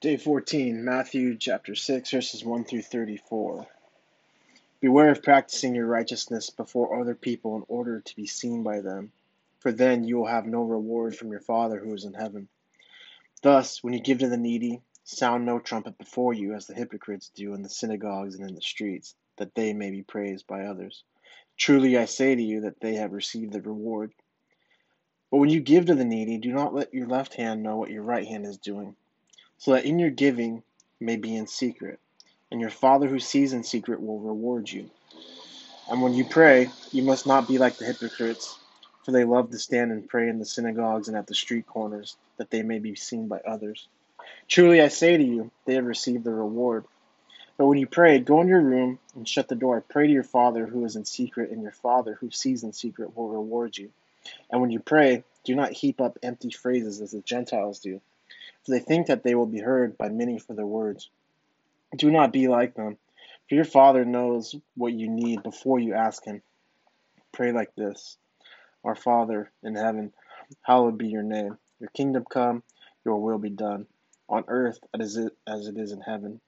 Day 14, Matthew chapter 6, verses 1 through 34. Beware of practicing your righteousness before other people in order to be seen by them, for then you will have no reward from your Father who is in heaven. Thus, when you give to the needy, sound no trumpet before you, as the hypocrites do in the synagogues and in the streets, that they may be praised by others. Truly I say to you that they have received the reward. But when you give to the needy, do not let your left hand know what your right hand is doing so that in your giving may be in secret, and your Father who sees in secret will reward you. And when you pray, you must not be like the hypocrites, for they love to stand and pray in the synagogues and at the street corners, that they may be seen by others. Truly I say to you, they have received their reward. But when you pray, go in your room and shut the door. Pray to your Father who is in secret, and your Father who sees in secret will reward you. And when you pray, do not heap up empty phrases as the Gentiles do for they think that they will be heard by many for their words. Do not be like them, for your Father knows what you need before you ask Him. Pray like this Our Father in heaven, hallowed be your name. Your kingdom come, your will be done, on earth as it is in heaven.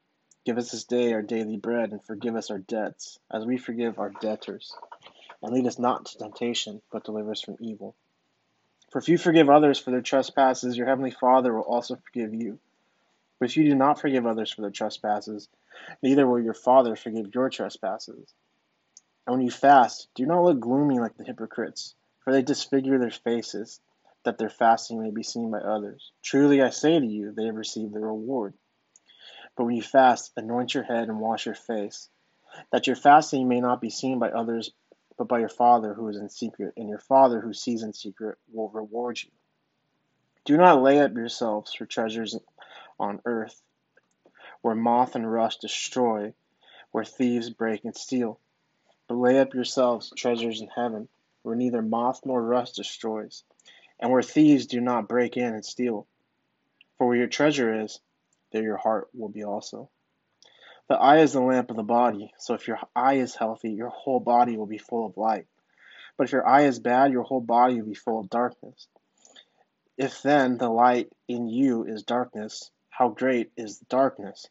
Give us this day our daily bread, and forgive us our debts, as we forgive our debtors. And lead us not into temptation, but deliver us from evil. For if you forgive others for their trespasses, your heavenly Father will also forgive you. But if you do not forgive others for their trespasses, neither will your Father forgive your trespasses. And when you fast, do not look gloomy like the hypocrites, for they disfigure their faces, that their fasting may be seen by others. Truly I say to you, they have received their reward. But when you fast, anoint your head and wash your face, that your fasting may not be seen by others, but by your Father who is in secret, and your Father who sees in secret will reward you. Do not lay up yourselves for treasures on earth, where moth and rust destroy, where thieves break and steal. But lay up yourselves treasures in heaven, where neither moth nor rust destroys, and where thieves do not break in and steal. For where your treasure is, there your heart will be also. The eye is the lamp of the body, so if your eye is healthy, your whole body will be full of light. But if your eye is bad, your whole body will be full of darkness. If then the light in you is darkness, how great is the darkness?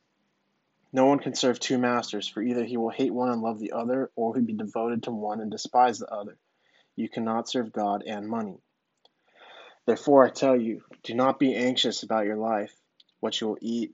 No one can serve two masters, for either he will hate one and love the other, or he will be devoted to one and despise the other. You cannot serve God and money. Therefore, I tell you, do not be anxious about your life, what you will eat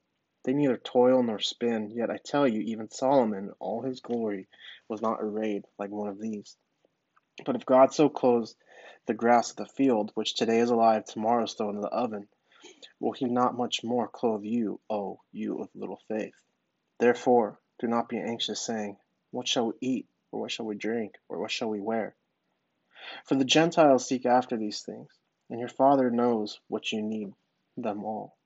They neither toil nor spin, yet I tell you, even Solomon in all his glory was not arrayed like one of these. But if God so clothes the grass of the field, which today is alive, tomorrow is thrown into the oven, will he not much more clothe you, O you of little faith? Therefore, do not be anxious, saying, What shall we eat, or what shall we drink, or what shall we wear? For the Gentiles seek after these things, and your Father knows what you need them all.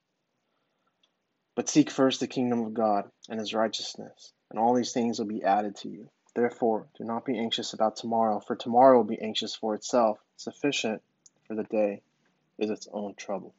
But seek first the kingdom of God and his righteousness, and all these things will be added to you. Therefore, do not be anxious about tomorrow, for tomorrow will be anxious for itself. Sufficient for the day is its own trouble.